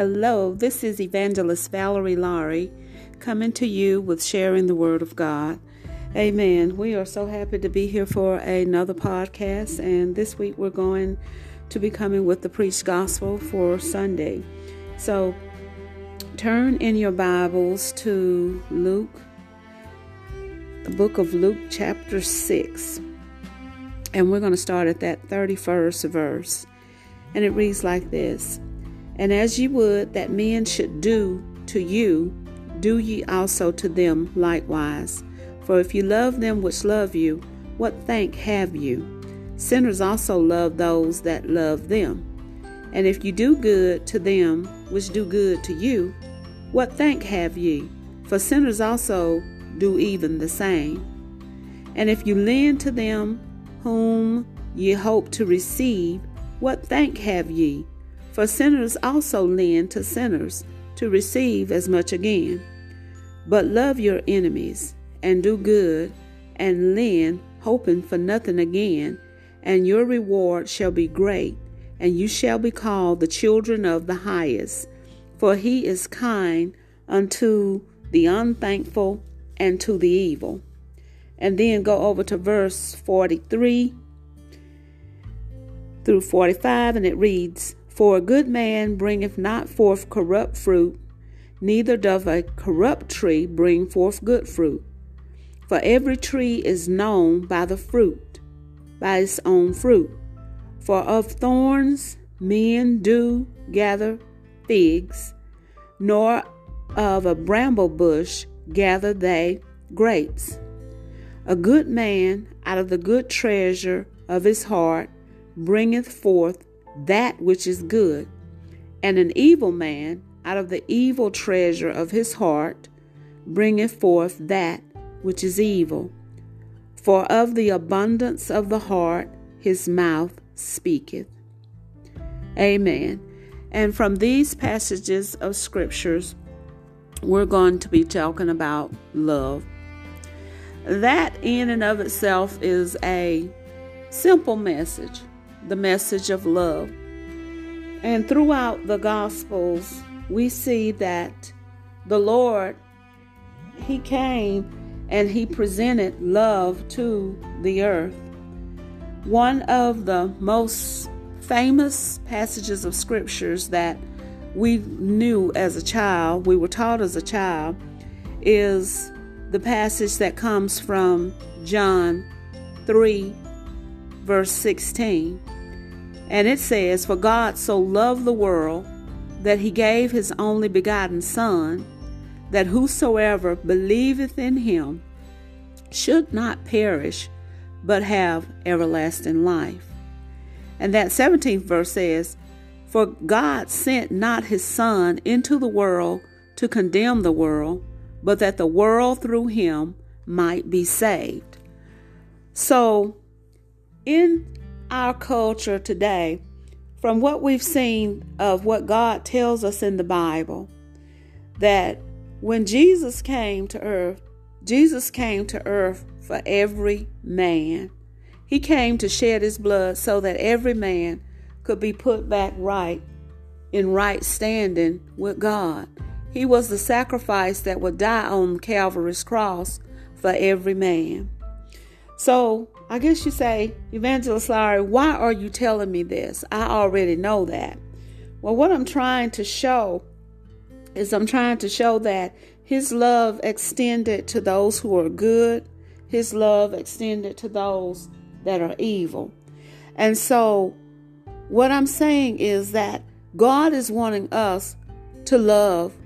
Hello, this is Evangelist Valerie Laurie coming to you with sharing the Word of God. Amen. We are so happy to be here for another podcast, and this week we're going to be coming with the preached gospel for Sunday. So turn in your Bibles to Luke, the book of Luke, chapter 6, and we're going to start at that 31st verse. And it reads like this. And as ye would that men should do to you, do ye also to them likewise. For if you love them which love you, what thank have you? Sinners also love those that love them. And if you do good to them which do good to you, what thank have ye? For sinners also do even the same. And if you lend to them whom ye hope to receive, what thank have ye? For sinners also lend to sinners to receive as much again. But love your enemies, and do good, and lend, hoping for nothing again, and your reward shall be great, and you shall be called the children of the highest. For he is kind unto the unthankful and to the evil. And then go over to verse 43 through 45, and it reads, for a good man bringeth not forth corrupt fruit, neither doth a corrupt tree bring forth good fruit. For every tree is known by the fruit, by its own fruit. For of thorns men do gather figs, nor of a bramble bush gather they grapes. A good man out of the good treasure of his heart bringeth forth that which is good, and an evil man out of the evil treasure of his heart bringeth forth that which is evil. For of the abundance of the heart his mouth speaketh. Amen. And from these passages of scriptures, we're going to be talking about love. That, in and of itself, is a simple message the message of love. And throughout the Gospels, we see that the Lord, He came and He presented love to the earth. One of the most famous passages of scriptures that we knew as a child, we were taught as a child, is the passage that comes from John 3, verse 16. And it says, For God so loved the world that he gave his only begotten Son, that whosoever believeth in him should not perish, but have everlasting life. And that 17th verse says, For God sent not his Son into the world to condemn the world, but that the world through him might be saved. So, in our culture today, from what we've seen of what God tells us in the Bible, that when Jesus came to earth, Jesus came to earth for every man. He came to shed his blood so that every man could be put back right in right standing with God. He was the sacrifice that would die on Calvary's cross for every man. So I guess you say, Evangelist Laurie, why are you telling me this? I already know that. Well, what I'm trying to show is I'm trying to show that His love extended to those who are good, His love extended to those that are evil. And so, what I'm saying is that God is wanting us to love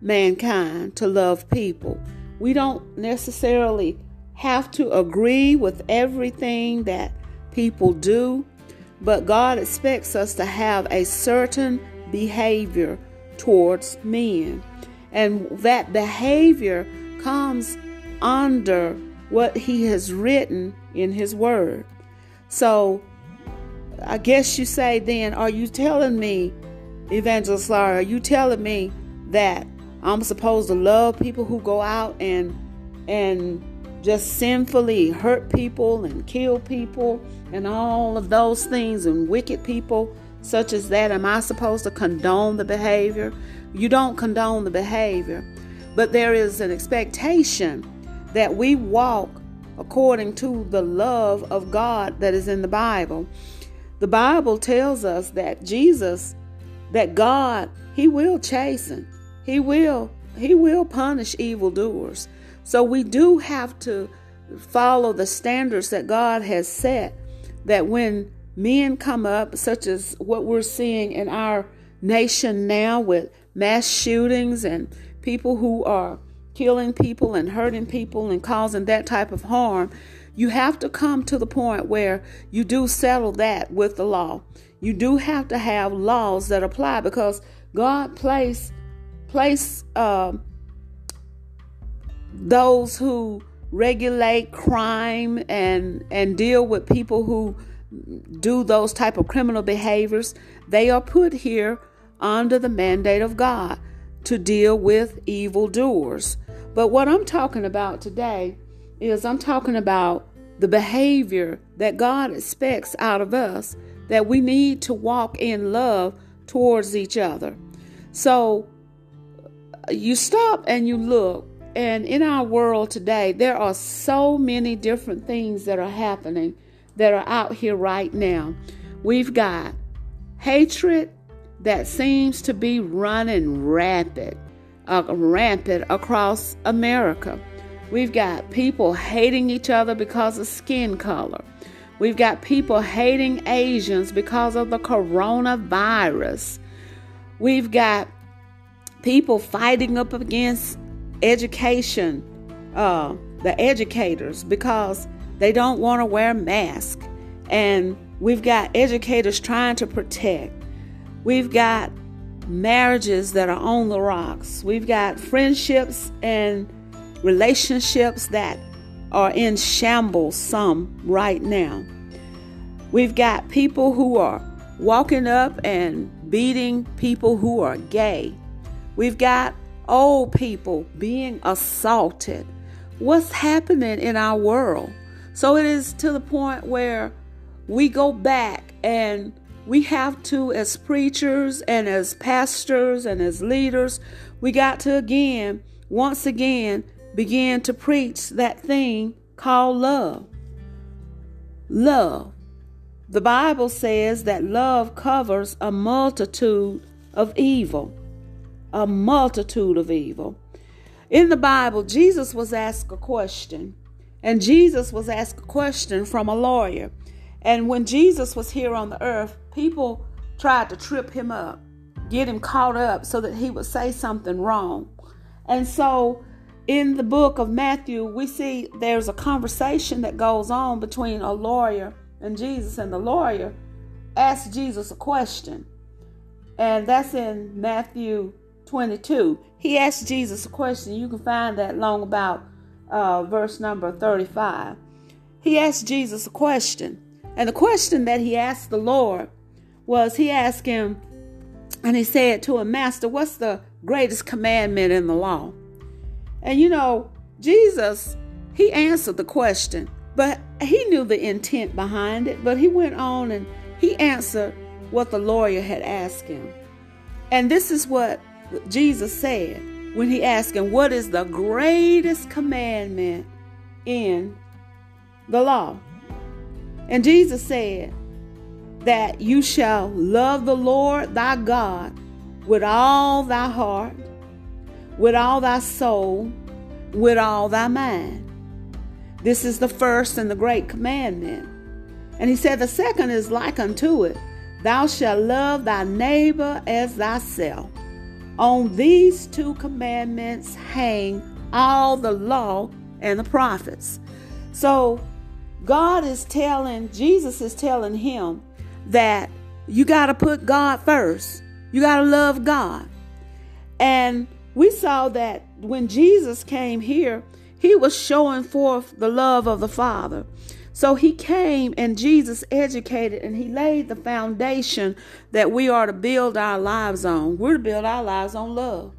mankind, to love people. We don't necessarily have to agree with everything that people do, but God expects us to have a certain behavior towards men. And that behavior comes under what He has written in His Word. So, I guess you say then, are you telling me, Evangelist Laurie, are you telling me that I'm supposed to love people who go out and and just sinfully hurt people and kill people and all of those things and wicked people such as that, am I supposed to condone the behavior? You don't condone the behavior, but there is an expectation that we walk according to the love of God that is in the Bible. The Bible tells us that Jesus, that God, He will chasten. He will, He will punish evildoers. So we do have to follow the standards that God has set that when men come up, such as what we're seeing in our nation now with mass shootings and people who are killing people and hurting people and causing that type of harm, you have to come to the point where you do settle that with the law. You do have to have laws that apply because God place place uh, those who regulate crime and and deal with people who do those type of criminal behaviors. They are put here under the mandate of God to deal with evildoers. But what I'm talking about today is I'm talking about the behavior that God expects out of us that we need to walk in love towards each other. So you stop and you look, and in our world today, there are so many different things that are happening that are out here right now. We've got hatred that seems to be running rapid uh, rampant across America. We've got people hating each other because of skin color. We've got people hating Asians because of the coronavirus. We've got people fighting up against education, uh, the educators, because they don't want to wear masks. And we've got educators trying to protect. We've got marriages that are on the rocks. We've got friendships and relationships that are in shambles, some right now. We've got people who are walking up and beating people who are gay. We've got old people being assaulted. What's happening in our world? So it is to the point where we go back and we have to, as preachers and as pastors and as leaders, we got to again, once again, begin to preach that thing called love. Love. The Bible says that love covers a multitude of evil. A multitude of evil. In the Bible, Jesus was asked a question, and Jesus was asked a question from a lawyer. And when Jesus was here on the earth, people tried to trip him up, get him caught up so that he would say something wrong. And so in the book of Matthew, we see there's a conversation that goes on between a lawyer and Jesus, and the lawyer asks Jesus a question. And that's in Matthew 22. He asked Jesus a question. You can find that long about uh, verse number 35. He asked Jesus a question. And the question that he asked the Lord was he asked him, and he said to him, Master, what's the greatest commandment in the law? And you know, Jesus, he answered the question, but he knew the intent behind it. But he went on and he answered what the lawyer had asked him. And this is what Jesus said when he asked him, What is the greatest commandment in the law? And Jesus said that you shall love the Lord thy God with all thy heart, with all thy soul, with all thy mind. This is the first and the great commandment. And he said, The second is like unto it Thou shalt love thy neighbor as thyself. On these two commandments hang all the law and the prophets. So God is telling, Jesus is telling him that you got to put God first. You got to love God. And we saw that when Jesus came here, he was showing forth the love of the Father. So he came and Jesus educated and he laid the foundation that we are to build our lives on. We're to build our lives on love.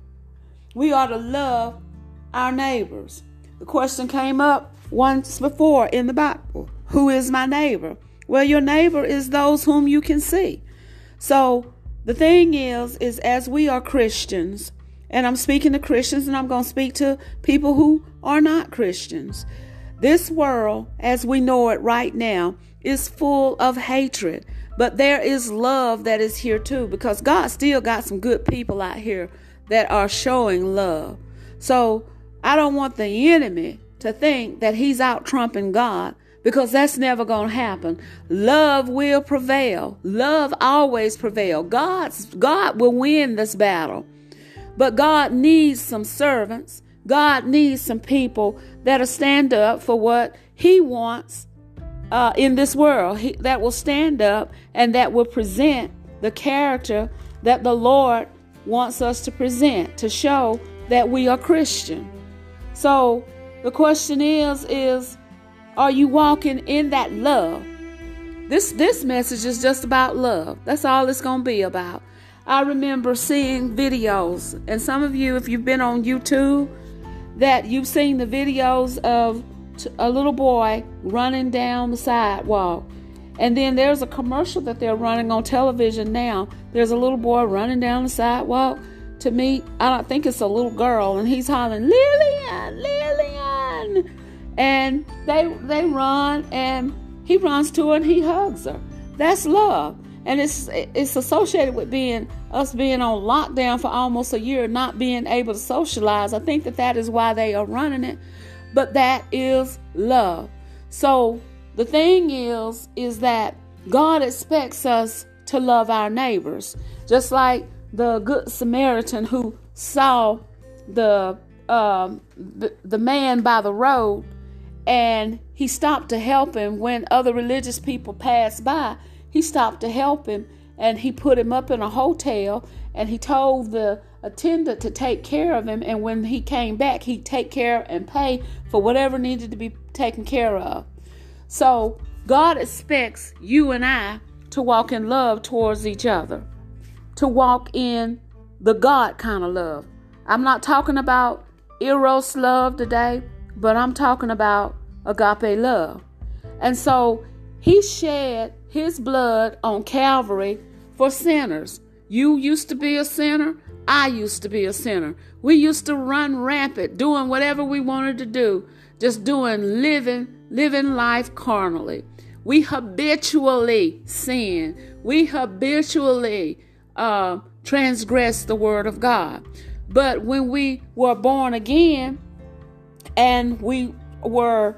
We are to love our neighbors. The question came up once before in the Bible Who is my neighbor? Well, your neighbor is those whom you can see. So the thing is, is as we are Christians, and I'm speaking to Christians and I'm going to speak to people who are not Christians. This world, as we know it right now, is full of hatred. But there is love that is here too, because God still got some good people out here that are showing love. So I don't want the enemy to think that he's out trumping God because that's never going to happen. Love will prevail. Love always prevail. God's God will win this battle. But God needs some servants. God needs some people that'll stand up for what he wants uh, in this world. He, that will stand up and that will present the character that the Lord wants us to present to show that we are Christian. So the question is is are you walking in that love? This this message is just about love. That's all it's going to be about. I remember seeing videos, and some of you, if you've been on YouTube, that you've seen the videos of a little boy running down the sidewalk. And then there's a commercial that they're running on television now. There's a little boy running down the sidewalk to meet, I don't think it's a little girl, and he's hollering, Lillian, Lillian. And they they run and he runs to her and he hugs her. That's love. And it's it's associated with being us being on lockdown for almost a year, not being able to socialize. I think that that is why they are running it. But that is love. So the thing is, is that God expects us to love our neighbors, just like the good Samaritan who saw the um, the, man by the road and he stopped to help him when other religious people passed by. He stopped to help him and he put him up in a hotel and he told the attendant to take care of him and when he came back he'd take care and pay for whatever needed to be taken care of. So God expects you and I to walk in love towards each other, to walk in the God kind of love. I'm not talking about eros love today. But I'm talking about agape love. And so he shed his blood on Calvary for sinners. You used to be a sinner. I used to be a sinner. We used to run rampant, doing whatever we wanted to do, just doing living, living life carnally. We habitually sin. We habitually uh, transgress the word of God. But when we were born again, and we were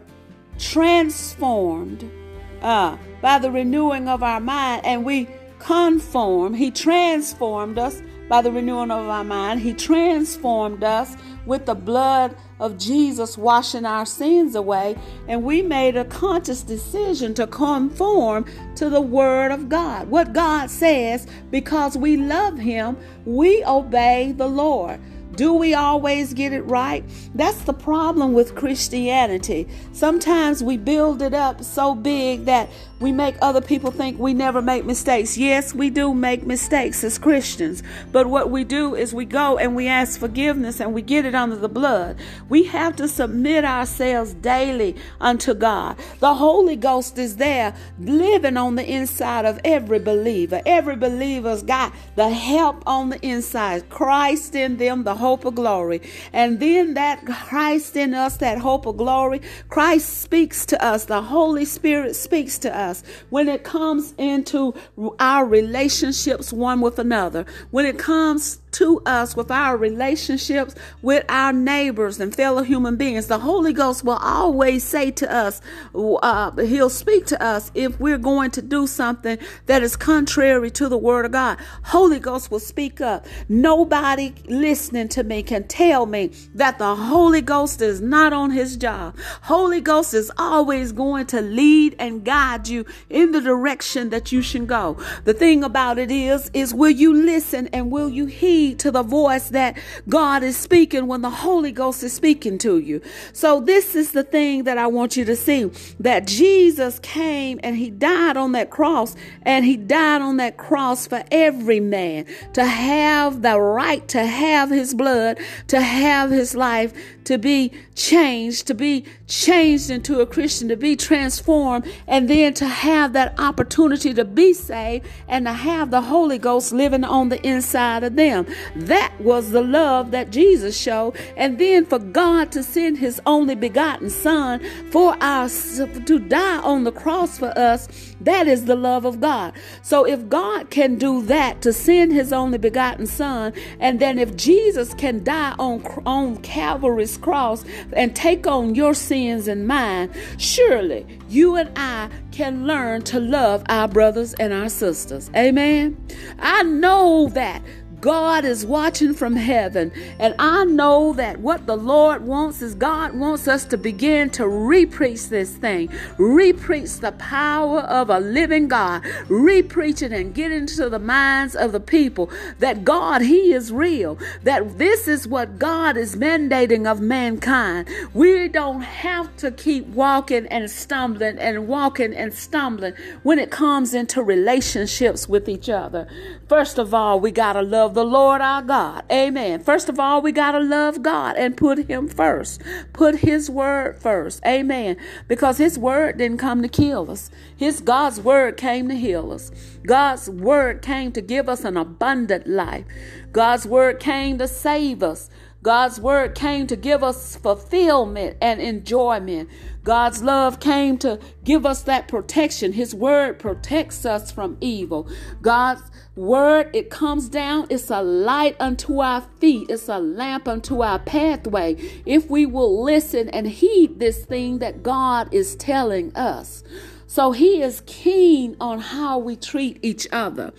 transformed uh, by the renewing of our mind, and we conform. He transformed us by the renewing of our mind. He transformed us with the blood of Jesus washing our sins away, and we made a conscious decision to conform to the Word of God. What God says, because we love Him, we obey the Lord. Do we always get it right? That's the problem with Christianity. Sometimes we build it up so big that we make other people think we never make mistakes. Yes, we do make mistakes as Christians, but what we do is we go and we ask forgiveness and we get it under the blood. We have to submit ourselves daily unto God. The Holy Ghost is there living on the inside of every believer. Every believer's got the help on the inside. Christ in them, the hope of glory. And then that Christ in us, that hope of glory, Christ speaks to us. The Holy Spirit speaks to us when it comes into our relationships one with another, when it comes to us with our relationships with our neighbors and fellow human beings. The Holy Ghost will always say to us, uh, He'll speak to us if we're going to do something that is contrary to the Word of God. Holy Ghost will speak up. Nobody listening to me can tell me that the Holy Ghost is not on His job. Holy Ghost is always going to lead and guide you in the direction that you should go. The thing about it is, is will you listen and will you hear? Heed to the voice that God is speaking when the Holy Ghost is speaking to you. So this is the thing that I want you to see that Jesus came and he died on that cross and he died on that cross for every man to have the right to have his blood, to have his life, to be changed, to be changed into a Christian, to be transformed, and then to have that opportunity to be saved and to have the Holy Ghost living on the inside of them. That was the love that Jesus showed. And then for God to send his only begotten Son for us to die on the cross for us, that is the love of God. So if God can do that to send his only begotten Son, and then if Jesus can die on, on Calvary's cross and take on your sins and mine, surely you and I can learn to love our brothers and our sisters. Amen. I know that God is watching from heaven. And I know that what the Lord wants is God wants us to begin to repreach this thing, repreach the power of a living God, repreach it and get into the minds of the people that God, He is real, that this is what God is mandating of mankind. We don't have to keep walking and stumbling and walking and stumbling when it comes into relationships with each other. First of all, we got to love the Lord our God. Amen. First of all, we got to love God and put Him first. Put His word first. Amen. Because His word didn't come to kill us, His God's word came to heal us. God's word came to give us an abundant life. God's word came to save us. God's word came to give us fulfillment and enjoyment. God's love came to give us that protection. His word protects us from evil. God's word, it comes down, it's a light unto our feet, it's a lamp unto our pathway. If we will listen and heed this thing that God is telling us. So he is keen on how we treat each other.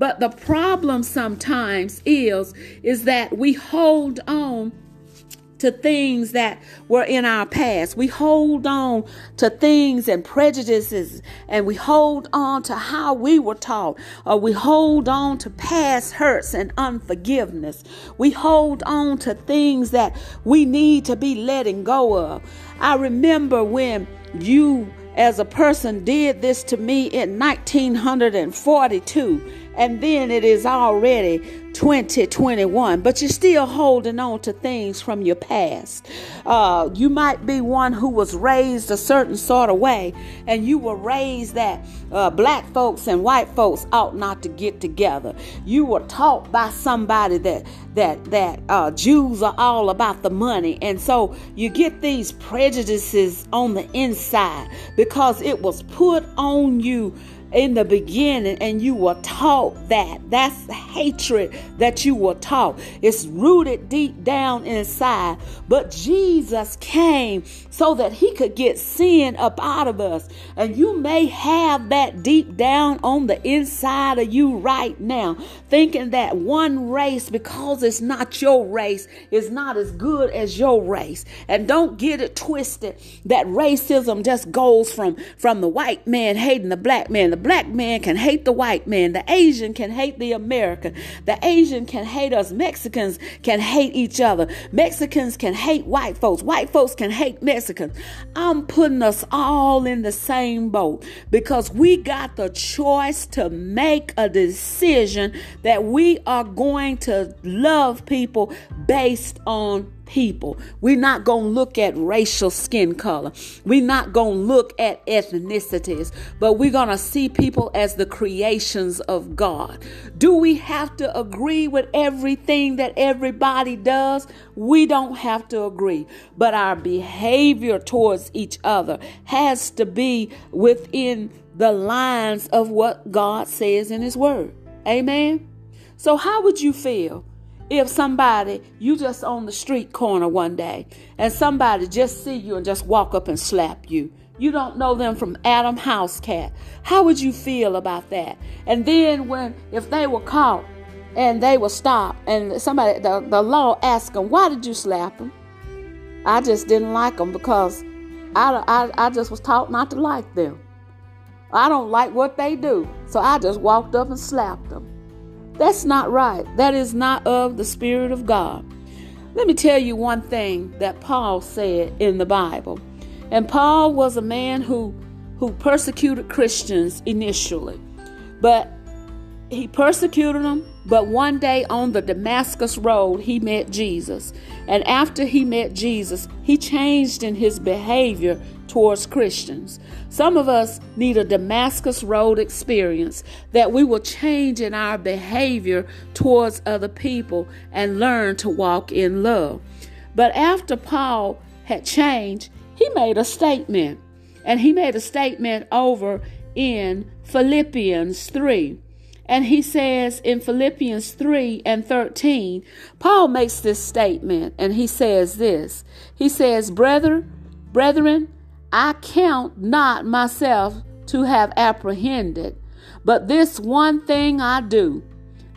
But the problem sometimes is is that we hold on to things that were in our past. We hold on to things and prejudices and we hold on to how we were taught or we hold on to past hurts and unforgiveness. We hold on to things that we need to be letting go of. I remember when you as a person did this to me in 1942 and then it is already 2021, but you're still holding on to things from your past. Uh, you might be one who was raised a certain sort of way, and you were raised that uh, black folks and white folks ought not to get together. You were taught by somebody that that that uh, Jews are all about the money, and so you get these prejudices on the inside because it was put on you in the beginning and you were taught that. That's hatred that you were taught. It's rooted deep down inside. But Jesus came so that he could get sin up out of us. And you may have that deep down on the inside of you right now, thinking that one race, because it's not your race, is not as good as your race. And don't get it twisted that racism just goes from, from the white man hating the black man. The black man can hate the white man. The Asian can hate the American. The Asian can hate us. Mexicans can hate each other. Mexicans can hate white folks. White folks can hate Mexicans. I'm putting us all in the same boat because we got the choice to make a decision that we are going to love people based on people. We're not going to look at racial skin color. We're not going to look at ethnicities, but we're going to see people as the creations of God. Do we have to agree with everything that everybody does? We don't have to agree, but our behavior towards each other has to be within the lines of what God says in His Word. Amen. So, how would you feel if somebody you just on the street corner one day and somebody just see you and just walk up and slap you. You don't know them from adam house cat. How would you feel about that? And then when if they were caught and they were stopped and somebody the, the law asked them why did you slap them i just didn't like them because I, I, I just was taught not to like them. I don't like what they do so i just walked up and slapped them That's not right. That is not of the Spirit of God. Let me tell you one thing that Paul said in the Bible. And Paul was a man who who persecuted Christians initially. But he persecuted them, but one day on the Damascus road, he met Jesus. And after he met Jesus, he changed in his behavior towards Christians. Some of us need a Damascus road experience that we will change in our behavior towards other people and learn to walk in love. But after Paul had changed, he made a statement. And he made a statement over in Philippians 3. And he says in Philippians 3 and 13, Paul makes this statement and he says this. He says, Brethren, brethren, I count not myself to have apprehended, but this one thing I do,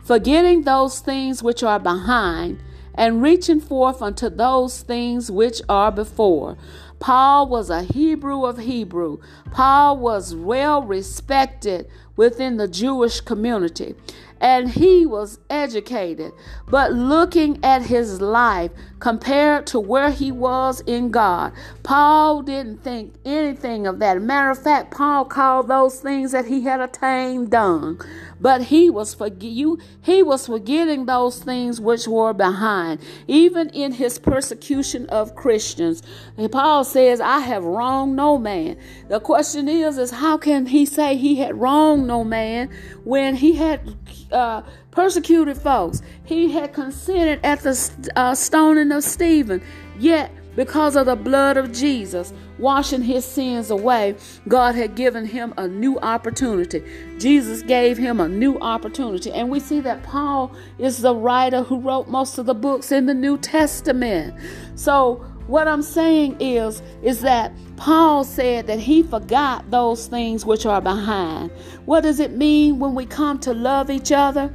forgetting those things which are behind, and reaching forth unto those things which are before. Paul was a Hebrew of Hebrew. Paul was well respected within the Jewish community and he was educated. But looking at his life compared to where he was in God, Paul didn't think anything of that. Matter of fact, Paul called those things that he had attained dung. But he was for you he was forgetting those things which were behind. Even in his persecution of Christians, Paul says, I have wronged no man. The question is, is how can he say he had wronged no man when he had uh, persecuted folks. He had consented at the uh, stoning of Stephen. Yet, because of the blood of Jesus washing his sins away, God had given him a new opportunity. Jesus gave him a new opportunity. And we see that Paul is the writer who wrote most of the books in the New Testament. So, what I'm saying is is that Paul said that he forgot those things which are behind. What does it mean when we come to love each other?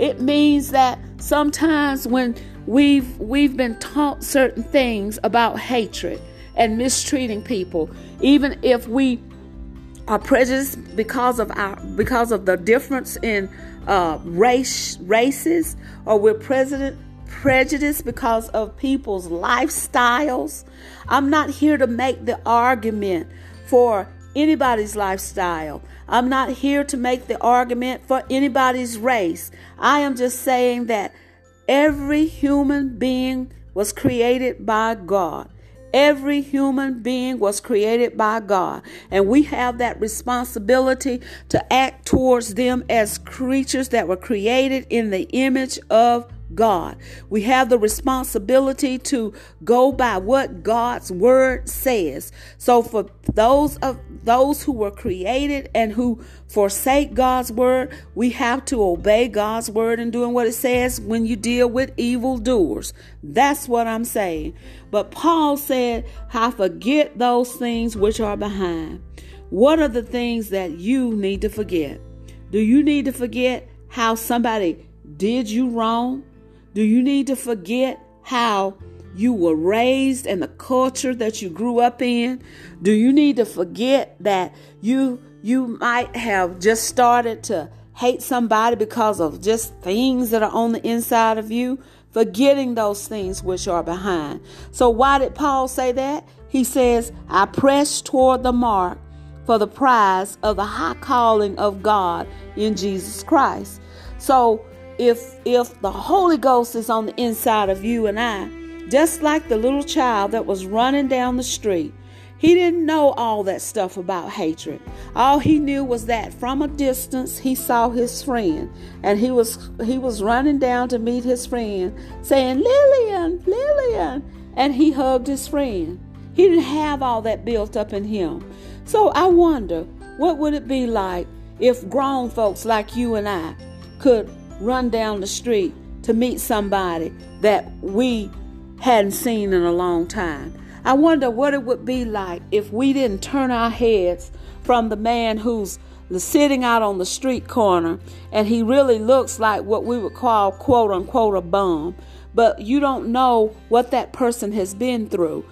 It means that sometimes when we've we've been taught certain things about hatred and mistreating people, even if we are prejudiced because of our because of the difference in uh, race races, or we're president prejudice because of people's lifestyles. I'm not here to make the argument for anybody's lifestyle. I'm not here to make the argument for anybody's race. I am just saying that every human being was created by God. Every human being was created by God, and we have that responsibility to act towards them as creatures that were created in the image of God. We have the responsibility to go by what God's word says. So for those of those who were created and who forsake God's word, we have to obey God's word and doing what it says when you deal with evildoers. That's what I'm saying. But Paul said, I forget those things which are behind. What are the things that you need to forget? Do you need to forget how somebody did you wrong? Do you need to forget how you were raised and the culture that you grew up in? Do you need to forget that you you might have just started to hate somebody because of just things that are on the inside of you? Forgetting those things which are behind. So why did Paul say that? He says, I press toward the mark for the prize of the high calling of God in Jesus Christ. So if if the Holy Ghost is on the inside of you and I, just like the little child that was running down the street, he didn't know all that stuff about hatred. All he knew was that from a distance he saw his friend and he was he was running down to meet his friend saying, "Lillian, Lillian." And he hugged his friend. He didn't have all that built up in him. So I wonder, what would it be like if grown folks like you and I could run down the street to meet somebody that we hadn't seen in a long time. I wonder what it would be like if we didn't turn our heads from the man who's sitting out on the street corner and he really looks like what we would call quote unquote a bum, but you don't know what that person has been through.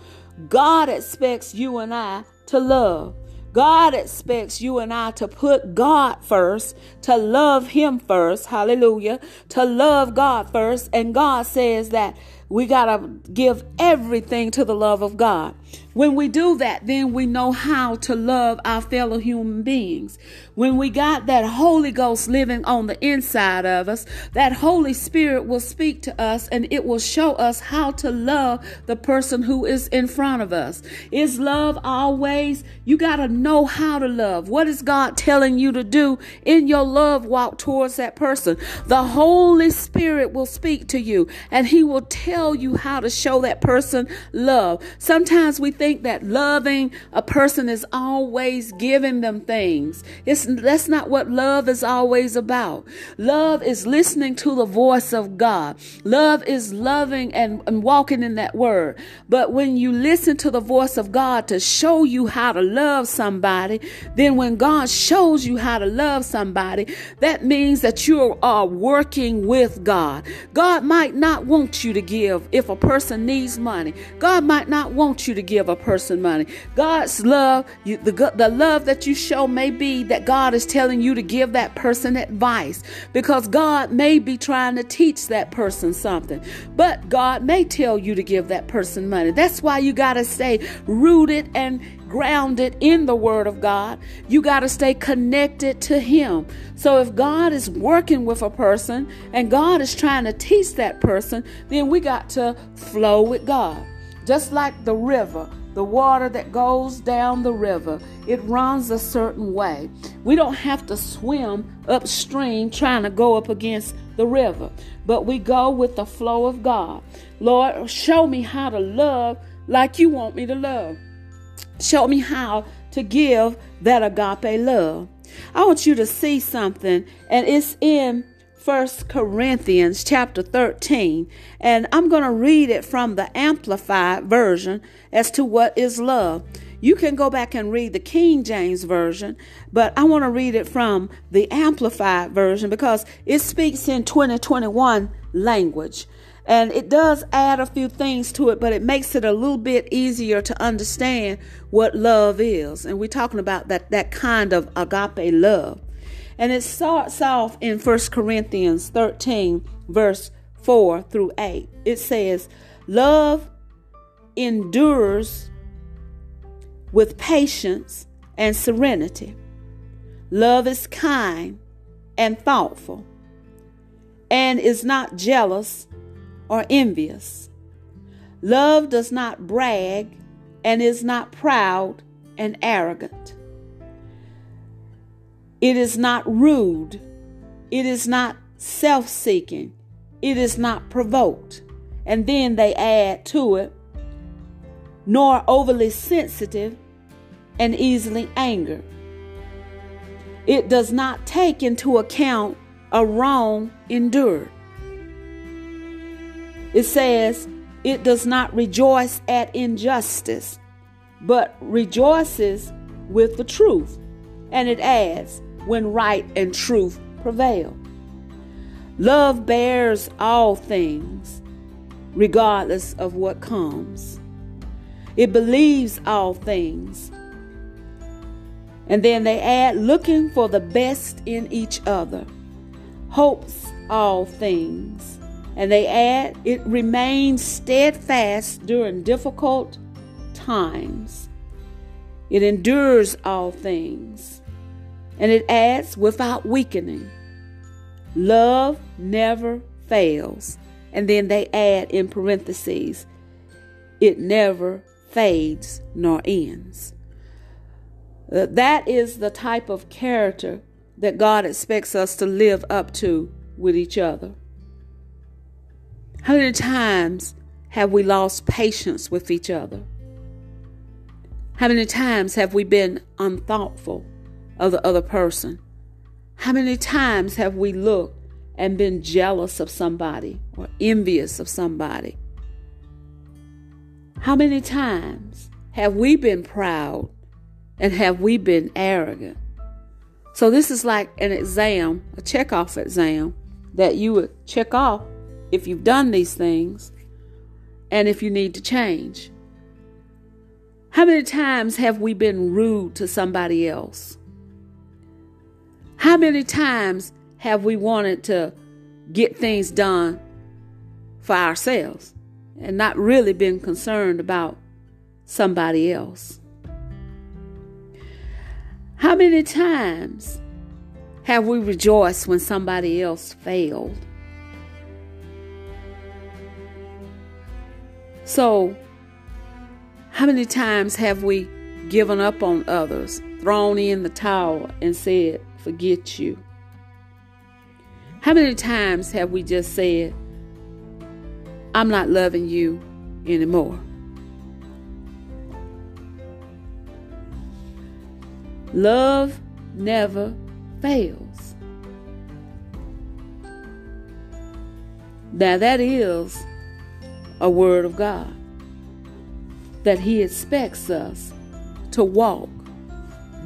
God expects you and I to love. God expects you and I to put God first, to love Him first. Hallelujah. To love God first. And God says that we got to give everything to the love of God. When we do that, then we know how to love our fellow human beings. When we got that Holy Ghost living on the inside of us, that Holy Spirit will speak to us and it will show us how to love the person who is in front of us. Is love always? You got to know how to love. What is God telling you to do in your love walk towards that person? The Holy Spirit will speak to you and He will tell you how to show that person love. Sometimes we think that loving a person is always giving them things. It's that's not what love is always about. Love is listening to the voice of God. Love is loving and, and walking in that word. But when you listen to the voice of God to show you how to love somebody, then when God shows you how to love somebody, that means that you are working with God. God might not want you to give if a person needs money. God might not want you to give a person money. God's love, you, the, the love that you show may be that God is telling you to give that person advice because God may be trying to teach that person something. But God may tell you to give that person money. That's why you got to stay rooted and grounded in the Word of God. You got to stay connected to Him. So if God is working with a person and God is trying to teach that person, then we got to flow with God. Just like the river, the water that goes down the river, it runs a certain way. We don't have to swim upstream trying to go up against the river, but we go with the flow of God. Lord, show me how to love like you want me to love. Show me how to give that agape love. I want you to see something, and it's in First Corinthians chapter 13, and I'm going to read it from the Amplified version as to what is love. You can go back and read the King James Version, but I want to read it from the Amplified Version because it speaks in 2021 language. And it does add a few things to it, but it makes it a little bit easier to understand what love is. And we're talking about that, that kind of agape love. And it starts off in 1 Corinthians 13, verse 4 through 8. It says, Love endures with patience and serenity. Love is kind and thoughtful and is not jealous or envious. Love does not brag and is not proud and arrogant. It is not rude. It is not self seeking. It is not provoked. And then they add to it, nor overly sensitive and easily angered. It does not take into account a wrong endured. It says, it does not rejoice at injustice, but rejoices with the truth. And it adds, when right and truth prevail. Love bears all things, regardless of what comes. It believes all things. And then they add, looking for the best in each other, hopes all things and they add, it remains steadfast during difficult times. It endures all things. And it adds, without weakening. Love never fails. And then they add in parentheses, it never fades nor ends. Uh, that is the type of character that God expects us to live up to with each other. How many times have we lost patience with each other? How many times have we been unthoughtful of the other person? How many times have we looked and been jealous of somebody or envious of somebody? How many times have we been proud and have we been arrogant? So, this is like an exam, a check off exam that you would check off if you've done these things and if you need to change. How many times have we been rude to somebody else? How many times have we wanted to get things done for ourselves and not really been concerned about somebody else? How many times have we rejoiced when somebody else failed? So, how many times have we given up on others, thrown in the towel, and said, Forget you? How many times have we just said, I'm not loving you anymore? Love never fails. Now, that is a word of God that He expects us to walk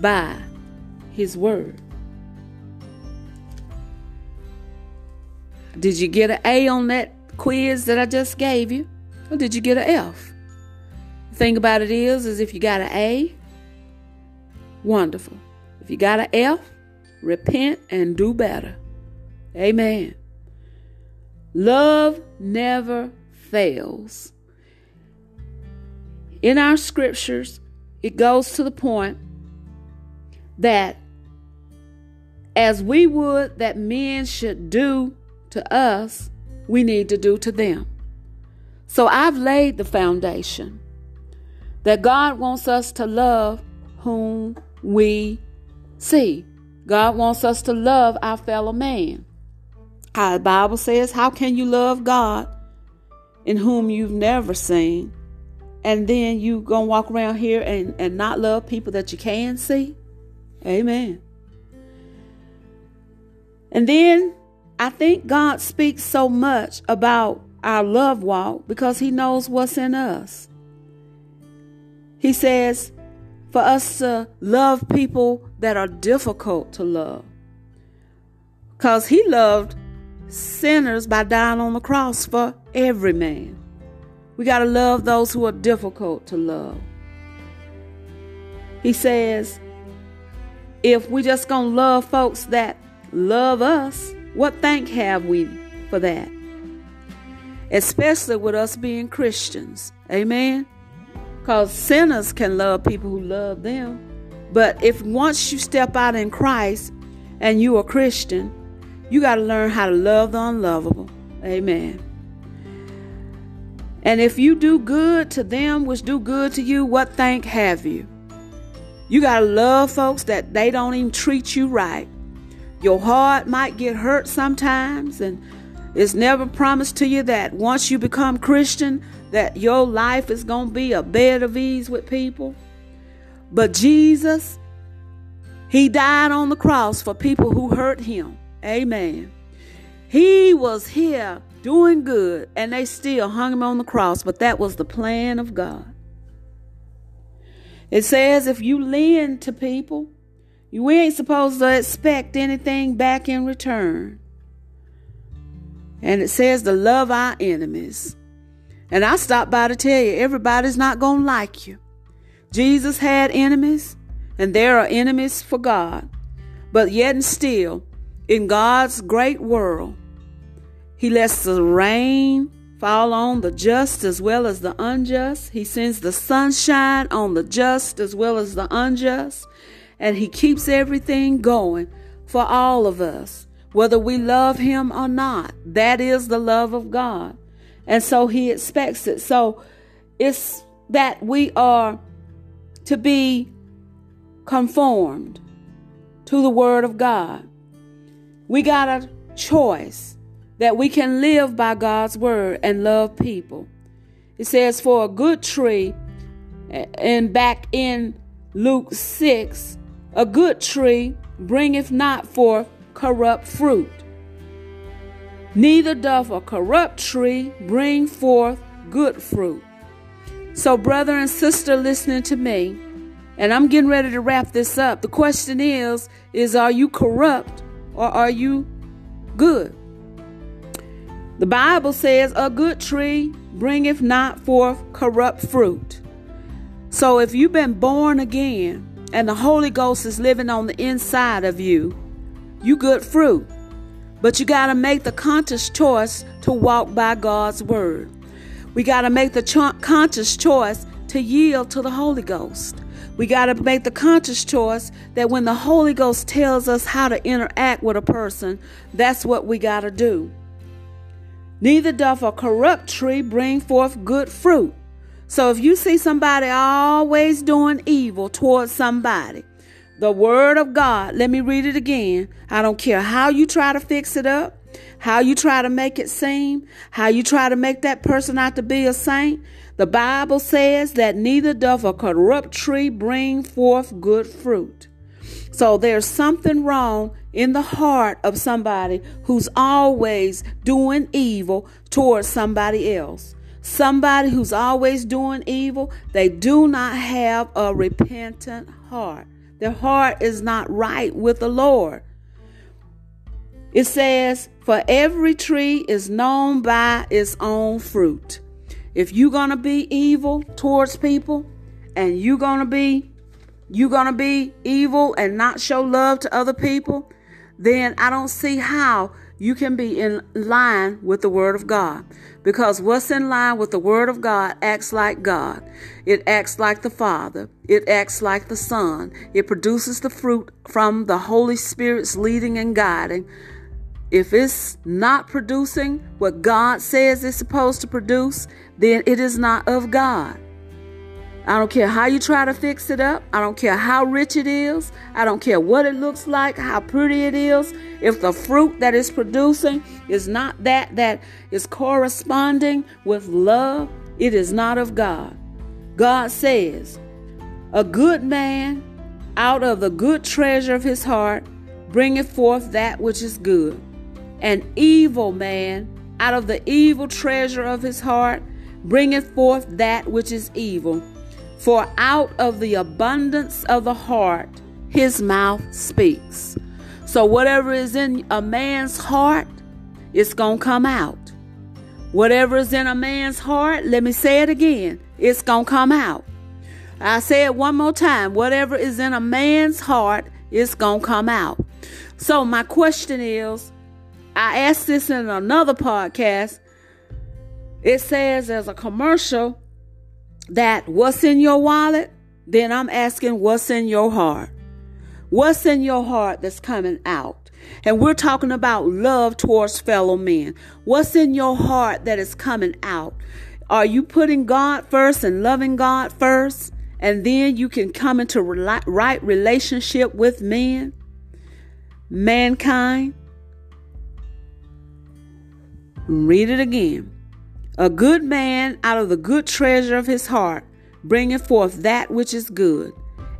by His word. Did you get an A on that quiz that I just gave you? Or did you get an F? The thing about it is, is if you got an A, wonderful. If you got an F, repent and do better. Amen. Love never fails. In our scriptures, it goes to the point that as we would that men should do to us, we need to do to them. So I've laid the foundation that God wants us to love whom we see. God wants us to love our fellow man. Our Bible says, How can you love God in whom you've never seen? And then you gonna walk around here and, and not love people that you can see? Amen. And then I think God speaks so much about our love walk because He knows what's in us. He says, for us to love people that are difficult to love. Because he loved sinners by dying on the cross for every man. We got to love those who are difficult to love. He says, if we just to love folks that love us, what thank have we for that? Especially with us being Christians. Amen. Because sinners can love people who love them. But if once you step out in Christ and you are Christian, you got to learn how to love the unlovable. Amen. And if you do good to them which do good to you, what thank have you? You got to love folks that they don't even treat you right. Your heart might get hurt sometimes, and it's never promised to you that once you become Christian, that your life is going to be a bed of ease with people. But Jesus, He died on the cross for people who hurt Him. Amen. He was here doing good, and they still hung Him on the cross, but that was the plan of God. It says if you lend to people, you ain't supposed to expect anything back in return. And it says to love our enemies. And I stopped by to tell you, everybody's not going to like you. Jesus had enemies, and there are enemies for God. But yet and still, in God's great world, He lets the rain fall on the just as well as the unjust. He sends the sunshine on the just as well as the unjust. And He keeps everything going for all of us, whether we love Him or not. That is the love of God. And so he expects it. So it's that we are to be conformed to the Word of God. We got a choice that we can live by God's Word and love people. It says, For a good tree, and back in Luke 6, a good tree bringeth not forth corrupt fruit neither doth a corrupt tree bring forth good fruit. So, brother and sister listening to me, and I'm getting ready to wrap this up. The question is, is are you corrupt or are you good? The Bible says, a good tree bringeth not forth corrupt fruit. So if you've been born again and the Holy Ghost is living on the inside of you, you good fruit. But you got to make the conscious choice to walk by God's word. We got to make the cho- conscious choice to yield to the Holy Ghost. We got to make the conscious choice that when the Holy Ghost tells us how to interact with a person, that's what we got to do. Neither doth a corrupt tree bring forth good fruit. So if you see somebody always doing evil towards somebody, the word of God, let me read it again. I don't care how you try to fix it up, how you try to make it seem, how you try to make that person out to be a saint. The Bible says that neither doth a corrupt tree bring forth good fruit. So there's something wrong in the heart of somebody who's always doing evil towards somebody else. Somebody who's always doing evil, they do not have a repentant heart. Their heart is not right with the Lord. It says, For every tree is known by its own fruit. If you're to be evil towards people and you're to be you're to be evil and not show love to other people, then I don't see how you can be in line with the Word of God. Because what's in line with the Word of God acts like God. It acts like the Father. It acts like the Son. It produces the fruit from the Holy Spirit's leading and guiding. If it's not producing what God says it's supposed to produce, then it is not of God. I don't care how you try to fix it up. I don't care how rich it is. I don't care what it looks like, how pretty it is. If the fruit that it's producing is not that that is corresponding with love, it is not of God. God says, A good man out of the good treasure of his heart bringeth forth that which is good an evil man out of the evil treasure of his heart bringeth forth that which is evil. For out of the abundance of the heart his mouth speaks. So whatever is in a man's heart, it's going to come out. Whatever is in a man's heart, let me say it again, it's going to come out. I say it one more time. Whatever is in a man's heart, it's going to come out. So my question is, I asked this in another podcast. It says as a commercial that what's in your wallet, then I'm asking what's in your heart. What's in your heart that's coming out? And we're talking about love towards fellow men. What's in your heart that is coming out? Are you putting God first and loving God first? And then you can come into right relationship with men, mankind. Read it again. A good man out of the good treasure of his heart bringeth forth that which is good,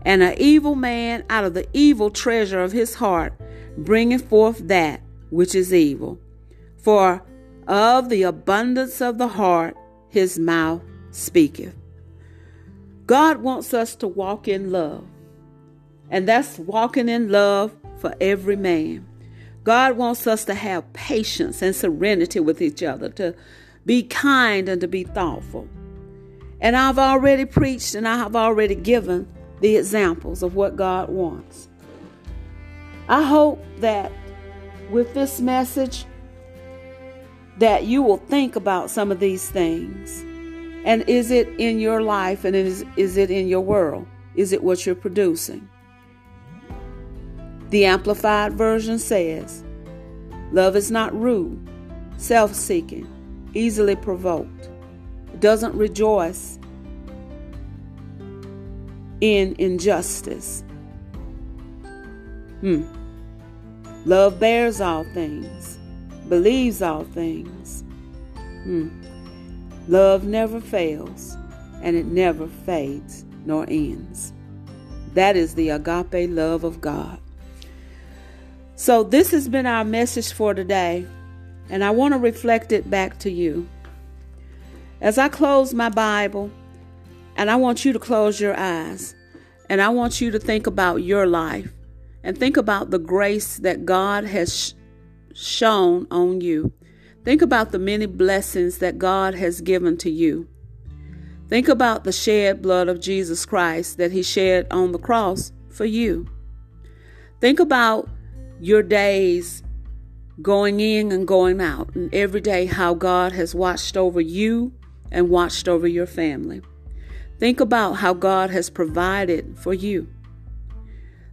and an evil man out of the evil treasure of his heart bringeth forth that which is evil. For of the abundance of the heart his mouth speaketh. God wants us to walk in love, and that's walking in love for every man. God wants us to have patience and serenity with each other, to be kind and to be thoughtful. And I've already preached and I have already given the examples of what God wants. I hope that with this message that you will think about some of these things. And is it in your life and is, is it in your world? Is it what you're producing? The Amplified Version says, Love is not rude, self seeking, easily provoked, doesn't rejoice in injustice. Hmm. Love bears all things, believes all things. Hmm. Love never fails, and it never fades nor ends. That is the agape love of God. So, this has been our message for today, and I want to reflect it back to you. As I close my Bible, and I want you to close your eyes, and I want you to think about your life and think about the grace that God has sh- shown on you. Think about the many blessings that God has given to you. Think about the shed blood of Jesus Christ that he shed on the cross for you. Think about your days going in and going out, and every day how God has watched over you and watched over your family. Think about how God has provided for you.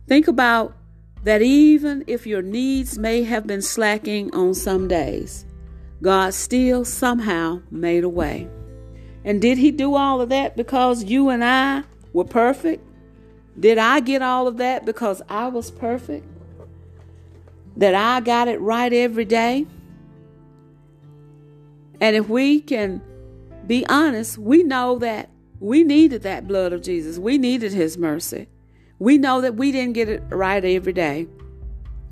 Think about that even if your needs may have been slacking on some days, God still somehow made a way. And did He do all of that because you and I were perfect? Did I get all of that because I was perfect? That I got it right every day? And if we can be honest, we know that we needed that blood of Jesus. We needed His mercy. We know that we didn't get it right every day,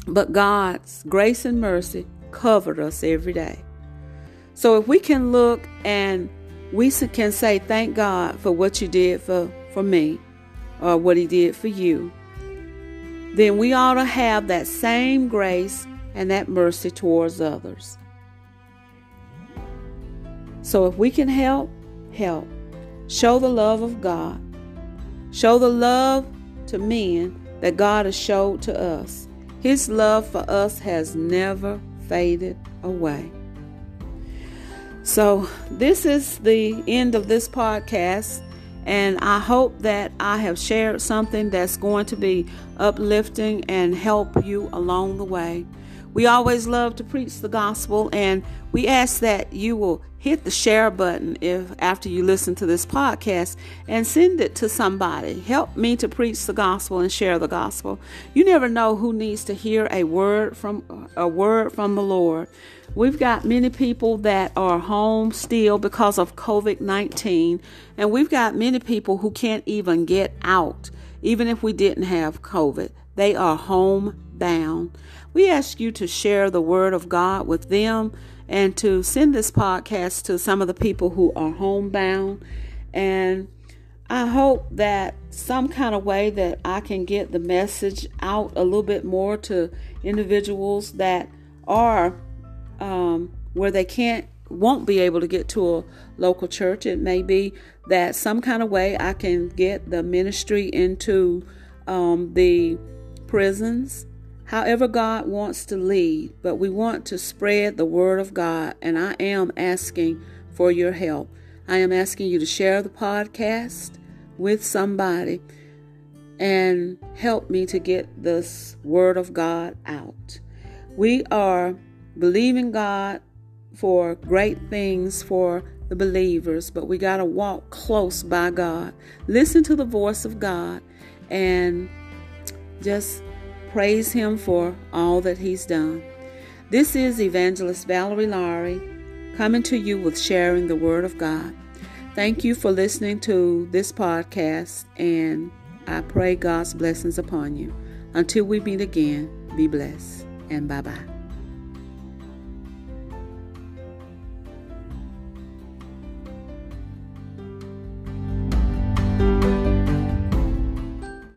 but God's grace and mercy covered us every day. So if we can look and we can say, Thank God for what you did for, for me or what He did for you, then we ought to have that same grace and that mercy towards others. So if we can help, help. Show the love of God. Show the love to men that God has showed to us. His love for us has never faded away. So, this is the end of this podcast, and I hope that I have shared something that's going to be uplifting and help you along the way. We always love to preach the gospel, and we ask that you will hit the share button if after you listen to this podcast and send it to somebody. Help me to preach the gospel and share the gospel. You never know who needs to hear a word from a word from the Lord. We've got many people that are home still because of COVID-19, and we've got many people who can't even get out even if we didn't have COVID. They are homebound. We ask you to share the word of God with them and to send this podcast to some of the people who are homebound. And I hope that some kind of way that I can get the message out a little bit more to individuals that are um, where they can't won't be able to get to a local church. It may be that some kind of way I can get the ministry into um, the prisons however God wants to lead, but we want to spread the word of God, and I am asking for your help. I am asking you to share the podcast with somebody and help me to get this word of God out. We are believing God for great things for the believers, but we got to walk close by God. Listen to the voice of God and just praise Him for all that He's done. This is Evangelist Valerie Laurie coming to you with sharing the Word of God. Thank you for listening to this podcast, and I pray God's blessings upon you. Until we meet again, be blessed and bye bye.